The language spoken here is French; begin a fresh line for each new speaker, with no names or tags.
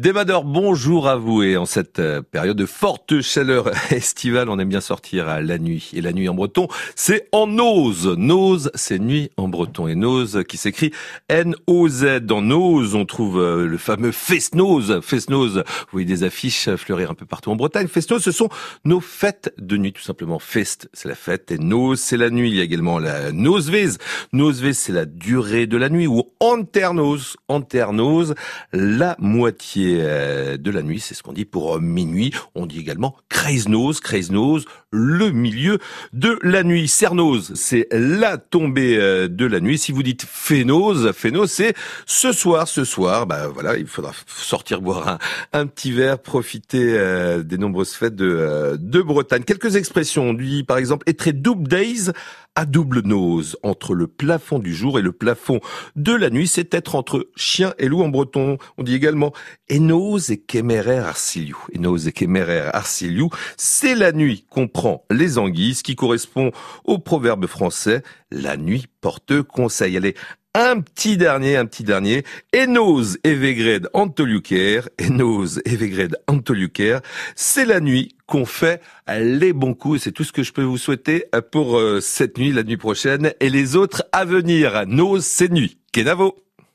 Démadeur, bonjour à vous. Et en cette euh, période de forte chaleur estivale, on aime bien sortir à la nuit. Et la nuit en breton, c'est en nose. Nose, c'est nuit en breton. Et nose qui s'écrit N-O-Z. Dans nose, on trouve euh, le fameux fest-nose. Fest-nose, vous voyez des affiches fleurir un peu partout en Bretagne. Fest-nose, ce sont nos fêtes de nuit, tout simplement. Fest, c'est la fête. Et nose, c'est la nuit. Il y a également la nosevez. Nosevez, c'est la durée de la nuit. Ou anternose. Anternose, la moitié euh, de la nuit, c'est ce qu'on dit pour euh, minuit. On dit également kreisnose, kreisnose, le milieu de la nuit. Cernose, c'est la tombée euh, de la nuit. Si vous dites phénose, phénose, c'est ce soir, ce soir, bah voilà, il faudra sortir boire un, petit verre, profiter des nombreuses fêtes de, de Bretagne. Quelques expressions, on dit par exemple, être double days à double nose entre le plafond du jour et le plafond de la nuit. C'est être entre chien et loup en breton. On dit également Enos et Kemerer Arciliou. Enos et Kemerer Arciliou, c'est la nuit qu'on prend les anguilles, qui correspond au proverbe français la nuit porte conseil. Allez, un petit dernier, un petit dernier. Enos Evegred Antoluker, Enos Evegred Antoluker, c'est la nuit qu'on fait les bons coups. C'est tout ce que je peux vous souhaiter pour euh, cette nuit, la nuit prochaine et les autres à venir. Nos, c'est nuit. Kenavo.